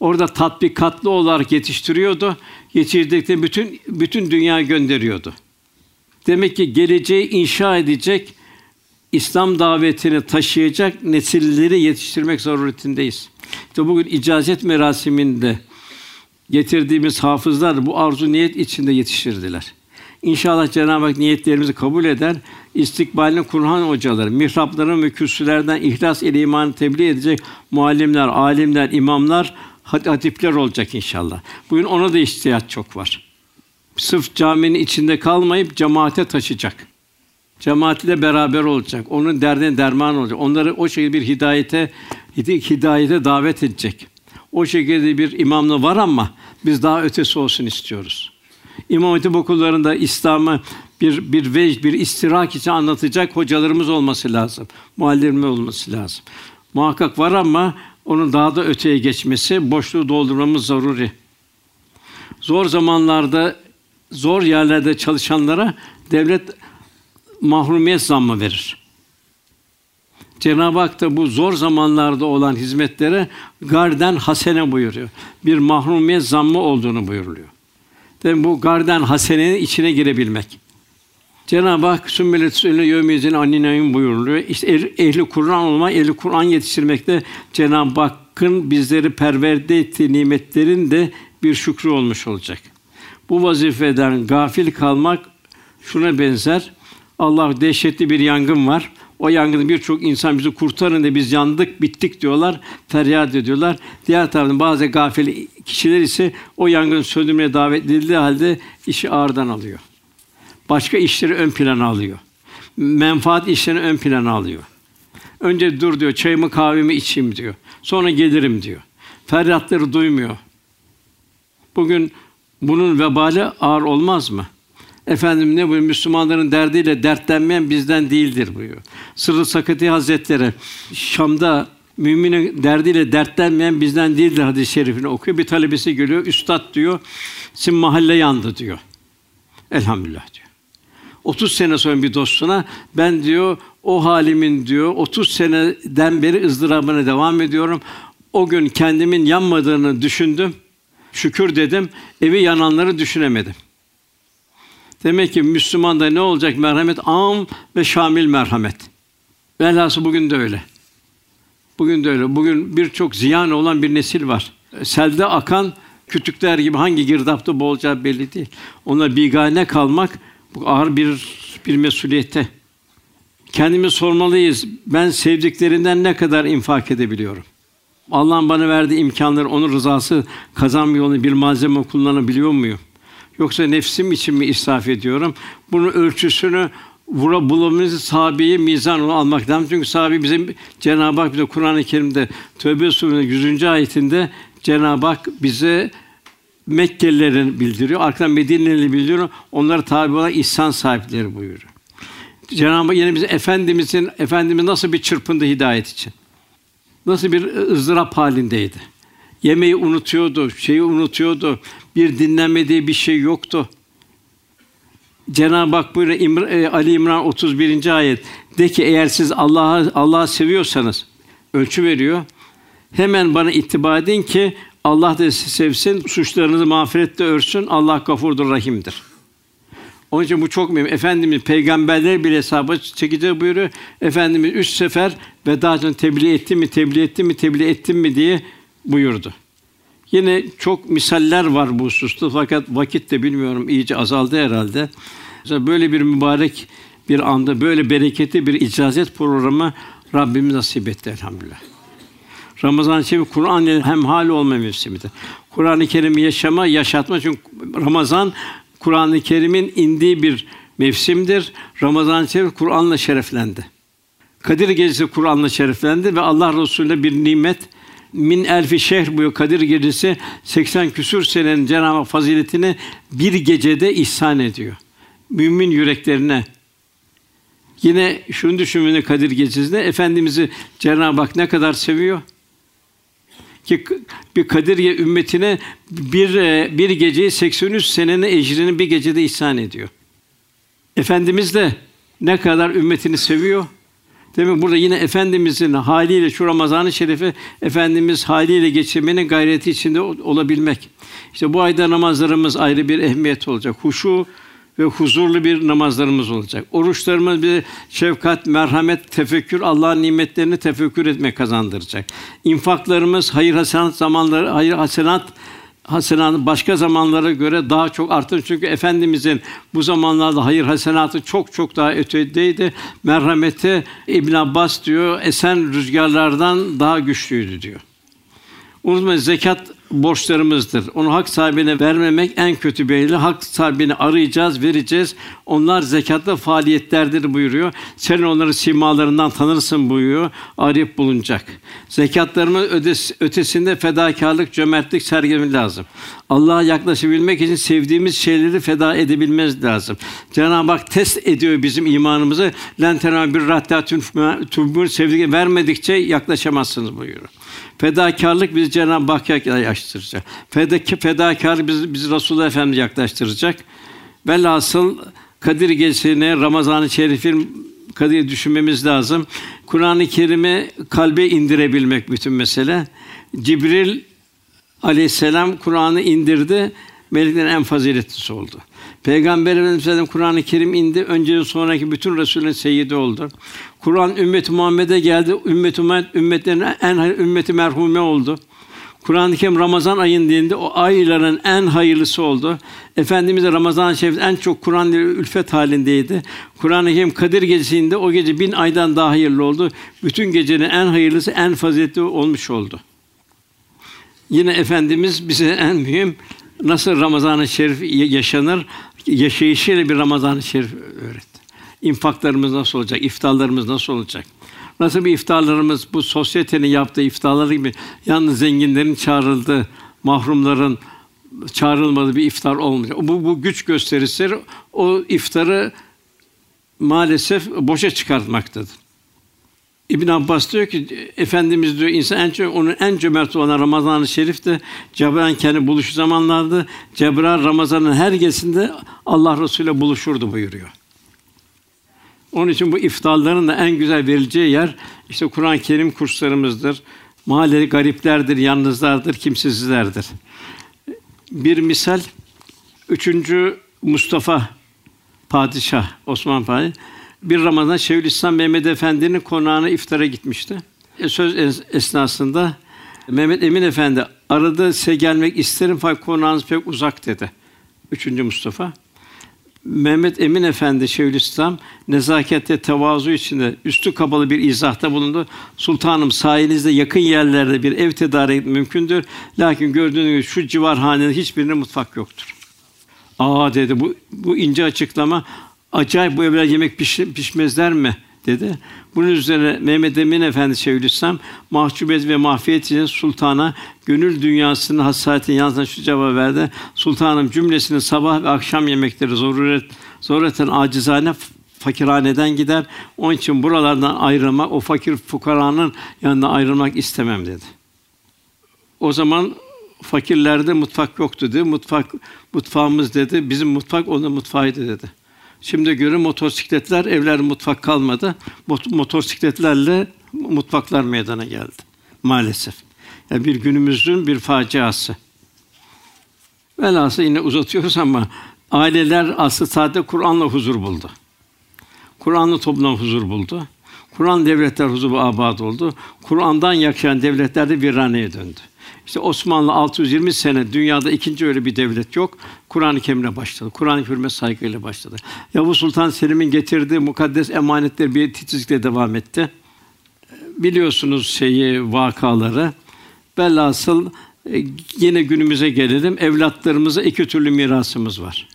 Orada tatbikatlı olarak yetiştiriyordu. Yetiştirdikleri bütün bütün dünya gönderiyordu. Demek ki geleceği inşa edecek, İslam davetini taşıyacak nesilleri yetiştirmek zaruretindeyiz. İşte bugün icazet merasiminde getirdiğimiz hafızlar bu arzu niyet içinde yetiştirdiler. İnşallah Cenab-ı Hak niyetlerimizi kabul eder. İstikbalini Kur'an hocaları, mihrapların ve kürsülerden ihlas ile imanı tebliğ edecek muallimler, alimler, imamlar, hatipler olacak inşallah. Bugün ona da ihtiyaç çok var. Sırf caminin içinde kalmayıp cemaate taşıyacak. Cemaatle beraber olacak. Onun derdine derman olacak. Onları o şekilde bir hidayete hidayete davet edecek. O şekilde bir imamla var ama biz daha ötesi olsun istiyoruz. İmam Hatip okullarında İslam'ı bir bir vecd, bir istirak için anlatacak hocalarımız olması lazım. Muallimler olması lazım. Muhakkak var ama onun daha da öteye geçmesi, boşluğu doldurmamız zaruri. Zor zamanlarda, zor yerlerde çalışanlara devlet mahrumiyet zammı verir. Cenab-ı Hak da bu zor zamanlarda olan hizmetlere garden hasene buyuruyor. Bir mahrumiyet zammı olduğunu buyuruluyor. Demek bu garden hasenenin içine girebilmek. Cenab-ı Hak sümmelet sünne yevmiyezin anninayım buyuruluyor. İşte ehli Kur'an olma, ehli Kur'an yetiştirmekte Cenab-ı Hakk'ın bizleri perverde ettiği nimetlerin de bir şükrü olmuş olacak. Bu vazifeden gafil kalmak şuna benzer. Allah dehşetli bir yangın var. O yangında birçok insan bizi kurtarın de biz yandık, bittik diyorlar, feryat ediyorlar. Diğer taraftan bazı gafil kişiler ise o yangını söndürmeye davet edildiği halde işi ağırdan alıyor. Başka işleri ön plana alıyor. Menfaat işlerini ön plana alıyor. Önce dur diyor, çayımı kahvemi içeyim diyor. Sonra gelirim diyor. Feryatları duymuyor. Bugün bunun vebali ağır olmaz mı? Efendim ne buyuruyor? Müslümanların derdiyle dertlenmeyen bizden değildir buyuruyor. Sırrı Sakati Hazretleri Şam'da müminin derdiyle dertlenmeyen bizden değildir hadis-i şerifini okuyor. Bir talebesi geliyor, üstad diyor, sizin mahalle yandı diyor. Elhamdülillah diyor. 30 sene sonra bir dostuna ben diyor o halimin diyor 30 seneden beri ızdırabına devam ediyorum. O gün kendimin yanmadığını düşündüm. Şükür dedim. Evi yananları düşünemedim. Demek ki Müslümanda ne olacak merhamet? Am ve şamil merhamet. Velhasıl bugün de öyle. Bugün de öyle. Bugün birçok ziyan olan bir nesil var. Selde akan kütükler gibi hangi girdapta boğulacağı belli değil. Ona bigane kalmak bu ağır bir bir mesuliyete. Kendimi sormalıyız. Ben sevdiklerinden ne kadar infak edebiliyorum? Allah'ın bana verdiği imkanları, onun rızası kazanma yolunu bir malzeme kullanabiliyor muyum? Yoksa nefsim için mi israf ediyorum? Bunun ölçüsünü vura bulamamız sahabeyi mizan olarak almak lazım. Çünkü sahabe bizim Cenab-ı Hak bize Kur'an-ı Kerim'de Tövbe Suresi'nin 100. ayetinde Cenab-ı Hak bize Mekkelilerin bildiriyor. Arkadan Medinelileri bildiriyor. Onlara tabi olan ihsan sahipleri buyuruyor. Cenab-ı Hak yine bize efendimizin efendimiz nasıl bir çırpındı hidayet için. Nasıl bir ızdırap halindeydi. Yemeği unutuyordu, şeyi unutuyordu. Bir dinlenme diye bir şey yoktu. Cenab-ı Hak buyuruyor İmr e, Ali İmran 31. ayet de ki eğer siz Allah'ı Allah'ı seviyorsanız ölçü veriyor. Hemen bana ittiba edin ki Allah da sizi sevsin, suçlarınızı mağfiretle örsün. Allah gafurdur, rahimdir. Onun için bu çok mühim. Efendimiz peygamberler bile hesaba çekeceği buyuruyor. Efendimiz üç sefer veda için tebliğ etti mi, tebliğ etti mi, tebliğ ettim mi diye buyurdu. Yine çok misaller var bu hususta fakat vakit de bilmiyorum iyice azaldı herhalde. Mesela böyle bir mübarek bir anda böyle bereketli bir icazet programı Rabbimiz nasip etti elhamdülillah. Ramazan-ı Şerif Kur'an ile hem hal olma mevsimidir. Kur'an-ı Kerim'i yaşama, yaşatma çünkü Ramazan Kur'an-ı Kerim'in indiği bir mevsimdir. Ramazan-ı Şerif Kur'an'la şereflendi. Kadir Gecesi Kur'an'la şereflendi ve Allah Resulü'ne bir nimet min elfi şehr bu Kadir Gecesi 80 küsur senenin Cenab-ı faziletini bir gecede ihsan ediyor. Mümin yüreklerine. Yine şunu düşünmeni Kadir Gecesi'nde Efendimizi Cenab-ı Hak ne kadar seviyor? Ki bir Kadirye ümmetine bir e, bir geceyi 83 senenin ecrini bir gecede ihsan ediyor. Efendimiz de ne kadar ümmetini seviyor. Demek burada yine efendimizin haliyle şu Ramazan-ı Şerifi efendimiz haliyle geçirmenin gayreti içinde olabilmek. İşte bu ayda namazlarımız ayrı bir ehemmiyet olacak. Huşu ve huzurlu bir namazlarımız olacak. Oruçlarımız bir şefkat, merhamet, tefekkür, Allah'ın nimetlerini tefekkür etme kazandıracak. İnfaklarımız hayır hasenat zamanları, hayır hasenat hasenatı başka zamanlara göre daha çok arttı. Çünkü efendimizin bu zamanlarda hayır hasenatı çok çok daha ötedeydi. Merhameti İbn Abbas diyor esen rüzgarlardan daha güçlüydü diyor. Unutmayın zekat borçlarımızdır. Onu hak sahibine vermemek en kötü bir. Hak sahibini arayacağız, vereceğiz. Onlar zekatta faaliyetlerdir buyuruyor. Sen onları simalarından tanırsın buyuruyor. Arayıp bulunacak. Zekatlarının ötesinde fedakarlık, cömertlik sergilemek lazım. Allah'a yaklaşabilmek için sevdiğimiz şeyleri feda edebilmez lazım. Cenab-ı Hak test ediyor bizim imanımızı. Len bir rattatun tubun sevdiği vermedikçe yaklaşamazsınız buyuruyor. Fedakarlık bizi Cenab-ı Hakk'a yaklaştıracak. Fedaki fedakarlık bizi, bizi Resulullah Efendimiz yaklaştıracak. Velhasıl Kadir Gecesi'ne Ramazan-ı Şerif'in Kadir düşünmemiz lazım. Kur'an-ı Kerim'i kalbe indirebilmek bütün mesele. Cibril Aleyhisselam Kur'an'ı indirdi. Meleklerin en faziletlisi oldu. Peygamber Efendimiz'den Kur'an-ı Kerim indi. Önce sonraki bütün Resulün seyyidi oldu. Kur'an ümmeti Muhammed'e geldi. Ümmet Muhammed ümmetlerin en ümmeti merhume oldu. Kur'an-ı Kerim Ramazan ayındığında o ayların en hayırlısı oldu. Efendimiz de Ramazan-ı Şerif en çok Kur'an ile ülfet halindeydi. Kur'an-ı Kerim Kadir gecesinde o gece bin aydan daha hayırlı oldu. Bütün gecenin en hayırlısı, en faziletli olmuş oldu. Yine Efendimiz bize en mühim nasıl Ramazan-ı Şerif yaşanır, yaşayışıyla bir Ramazan-ı Şerif öğretti. İnfaklarımız nasıl olacak, iftarlarımız nasıl olacak? Nasıl bir iftarlarımız bu sosyetenin yaptığı iftarları gibi yalnız zenginlerin çağrıldığı, mahrumların çağrılmadığı bir iftar olmayacak. Bu, bu güç gösterisi o iftarı maalesef boşa çıkartmaktadır. İbn Abbas diyor ki efendimiz diyor insan en çok onun en cömert olan Ramazan-ı Şerif'te Cebrail kendi buluşu zamanlardı. Cebrail Ramazan'ın her gecesinde Allah Resulü ile buluşurdu buyuruyor. Onun için bu iftarların da en güzel verileceği yer işte Kur'an-ı Kerim kurslarımızdır. Mahalle gariplerdir, yalnızlardır, kimsesizlerdir. Bir misal üçüncü Mustafa padişah Osman Padişah bir Ramazan Şeyhülislam Mehmet Efendi'nin konağına iftara gitmişti. E, söz esnasında Mehmet Emin Efendi aradı size gelmek isterim fakat konağınız pek uzak dedi. Üçüncü Mustafa. Mehmet Emin Efendi Şeyhülislam nezakette tevazu içinde üstü kapalı bir izahta bulundu. Sultanım sahilinizde yakın yerlerde bir ev tedarik mümkündür. Lakin gördüğünüz gibi şu civar hanede hiçbirinde mutfak yoktur. Aa dedi bu bu ince açıklama acayip bu evler yemek piş, pişmezler mi dedi. Bunun üzerine Mehmet Emin Efendi Şeyhülislam mahcubiyet ve mahfiyet için sultana gönül dünyasının hassasiyetine yansıtan şu cevap verdi. Sultanım cümlesinin sabah ve akşam yemekleri zaruret zarureten acizane fakirhaneden gider. Onun için buralardan ayrılmak, o fakir fukaranın yanına ayrılmak istemem dedi. O zaman fakirlerde mutfak yoktu dedi. Mutfak mutfağımız dedi. Bizim mutfak onun mutfağıydı dedi. Şimdi görün motosikletler, evler mutfak kalmadı. Motosikletlerle mutfaklar meydana geldi. Maalesef. Yani bir günümüzün bir faciası. Velhasıl yine uzatıyoruz ama aileler aslı sadece Kur'an'la huzur buldu. Kur'an'la toplumla huzur buldu. Kur'an devletler huzur abad oldu. Kur'an'dan yaşayan devletler de viraneye döndü. İşte Osmanlı 620 sene dünyada ikinci öyle bir devlet yok. Kur'an-ı Kerim'le başladı. Kur'an-ı Kerim'e saygıyla başladı. Yavuz Sultan Selim'in getirdiği mukaddes emanetler bir titizlikle devam etti. Biliyorsunuz şeyi vakaları. Velhasıl e, yine günümüze gelelim. Evlatlarımıza iki türlü mirasımız var.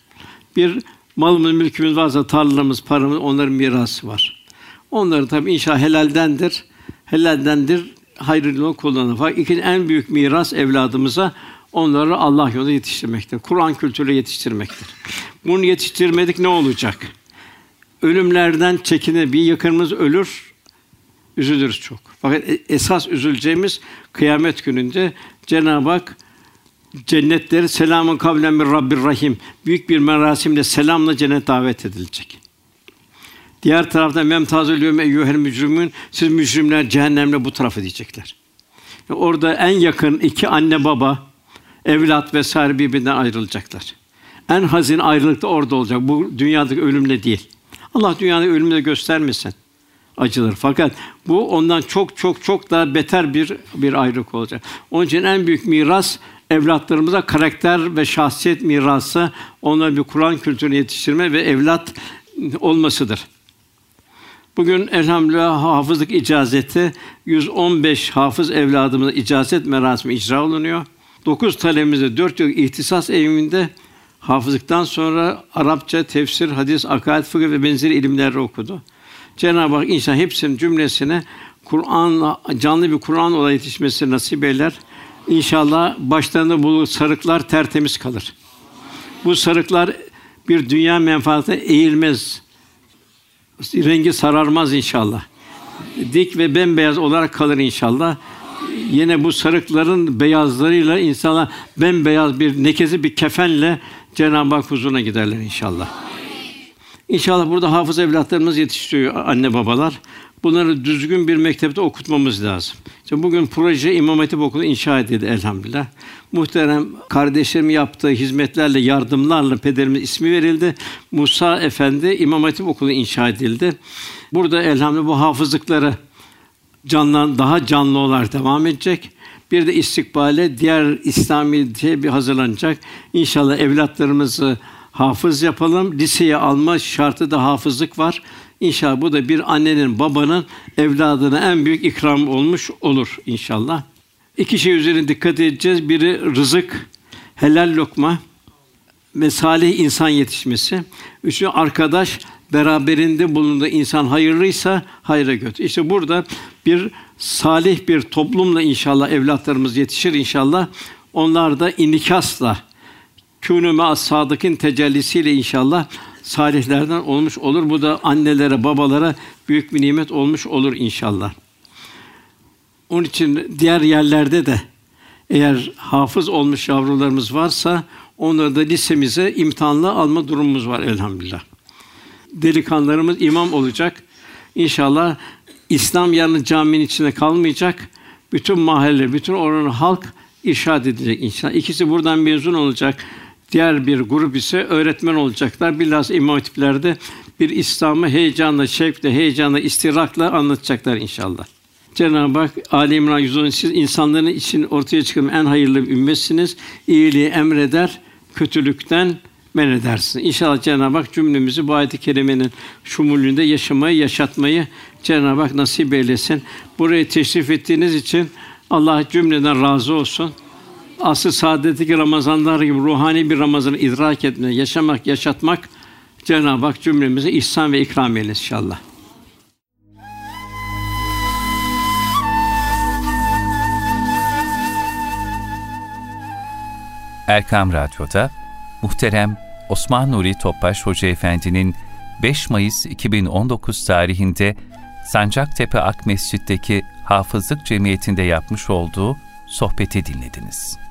Bir malımız, mülkümüz varsa tarlalarımız, paramız onların mirası var. Onları tabii inşallah helaldendir. Helaldendir hayrı yolunda kullanır. Fakat ikinci en büyük miras evladımıza onları Allah yolunda yetiştirmektir. Kur'an kültürüyle yetiştirmektir. Bunu yetiştirmedik ne olacak? Ölümlerden çekinir. Bir yakınımız ölür, üzülürüz çok. Fakat e, esas üzüleceğimiz kıyamet gününde Cenab-ı Hak cennetleri selamun kavlen min Rabbir Rahim büyük bir merasimle selamla cennet davet edilecek. Diğer tarafta memtazül yevme eyyuhel mücrimün siz mücrimler cehennemle bu tarafa diyecekler. Orada en yakın iki anne baba, evlat vesaire birbirinden ayrılacaklar. En hazin ayrılık da orada olacak. Bu dünyadaki ölümle değil. Allah dünyada ölümle göstermesin acılar. Fakat bu ondan çok çok çok daha beter bir bir ayrılık olacak. Onun için en büyük miras evlatlarımıza karakter ve şahsiyet mirası, onlara bir Kur'an kültürünü yetiştirme ve evlat olmasıdır. Bugün elhamdülillah hafızlık icazeti 115 hafız evladımıza icazet merasimi icra olunuyor. Dokuz talebimiz 4 yıl ihtisas eğiminde hafızlıktan sonra Arapça, tefsir, hadis, akaid, fıkıh ve benzeri ilimler okudu. Cenab-ı Hak inşallah hepsinin cümlesine Kur'an canlı bir Kur'an olay yetişmesi nasip eyler. İnşallah başlarında bu sarıklar tertemiz kalır. Bu sarıklar bir dünya menfaatine eğilmez. Rengi sararmaz inşallah. Dik ve bembeyaz olarak kalır inşallah. Yine bu sarıkların beyazlarıyla insanlar bembeyaz bir nekezi bir kefenle Cenab-ı Hak huzuruna giderler inşallah. İnşallah burada hafız evlatlarımız yetiştiriyor anne babalar. Bunları düzgün bir mektepte okutmamız lazım. İşte bugün proje İmam Hatip Okulu inşa edildi elhamdülillah. Muhterem kardeşlerim yaptığı hizmetlerle, yardımlarla pederimiz ismi verildi. Musa Efendi İmam Hatip Okulu inşa edildi. Burada elhamdülillah bu hafızlıkları canlan daha canlı olarak devam edecek. Bir de istikbale diğer İslami diye bir hazırlanacak. İnşallah evlatlarımızı hafız yapalım. Liseye alma şartı da hafızlık var. İnşallah bu da bir annenin, babanın evladına en büyük ikram olmuş olur inşallah. İki şey üzerine dikkat edeceğiz. Biri rızık, helal lokma ve salih insan yetişmesi. Üçüncü arkadaş beraberinde bulunduğu insan hayırlıysa hayra götür. İşte burada bir salih bir toplumla inşallah evlatlarımız yetişir inşallah. Onlar da inikasla kûnû me sadıkın tecellisiyle inşallah salihlerden olmuş olur. Bu da annelere, babalara büyük bir nimet olmuş olur inşallah. Onun için diğer yerlerde de eğer hafız olmuş yavrularımız varsa onları da lisemize imtihanla alma durumumuz var elhamdülillah. Delikanlılarımız imam olacak. İnşallah İslam yarın caminin içinde kalmayacak. Bütün mahalle, bütün oranın halk irşad edilecek inşallah. İkisi buradan mezun olacak. Diğer bir grup ise öğretmen olacaklar. Bilhassa imam hatiplerde bir İslam'ı heyecanla, şevkle, heyecanla, istirakla anlatacaklar inşallah. Cenab-ı Hak Ali İmran 110 siz insanların için ortaya çıkan en hayırlı bir ümmetsiniz. İyiliği emreder, kötülükten men edersin. İnşallah Cenab-ı Hak cümlemizi bu ayet-i kerimenin şumulünde yaşamayı, yaşatmayı Cenab-ı Hak nasip eylesin. Buraya teşrif ettiğiniz için Allah cümleden razı olsun asıl saadetteki Ramazanlar gibi ruhani bir Ramazan'ı idrak etme, yaşamak, yaşatmak Cenab-ı Hak cümlemize ihsan ve ikram eylesin inşallah. Erkam Radyo'da muhterem Osman Nuri Topbaş Hoca Efendi'nin 5 Mayıs 2019 tarihinde Sancaktepe Ak Mescid'deki Hafızlık Cemiyeti'nde yapmış olduğu sohbeti dinlediniz.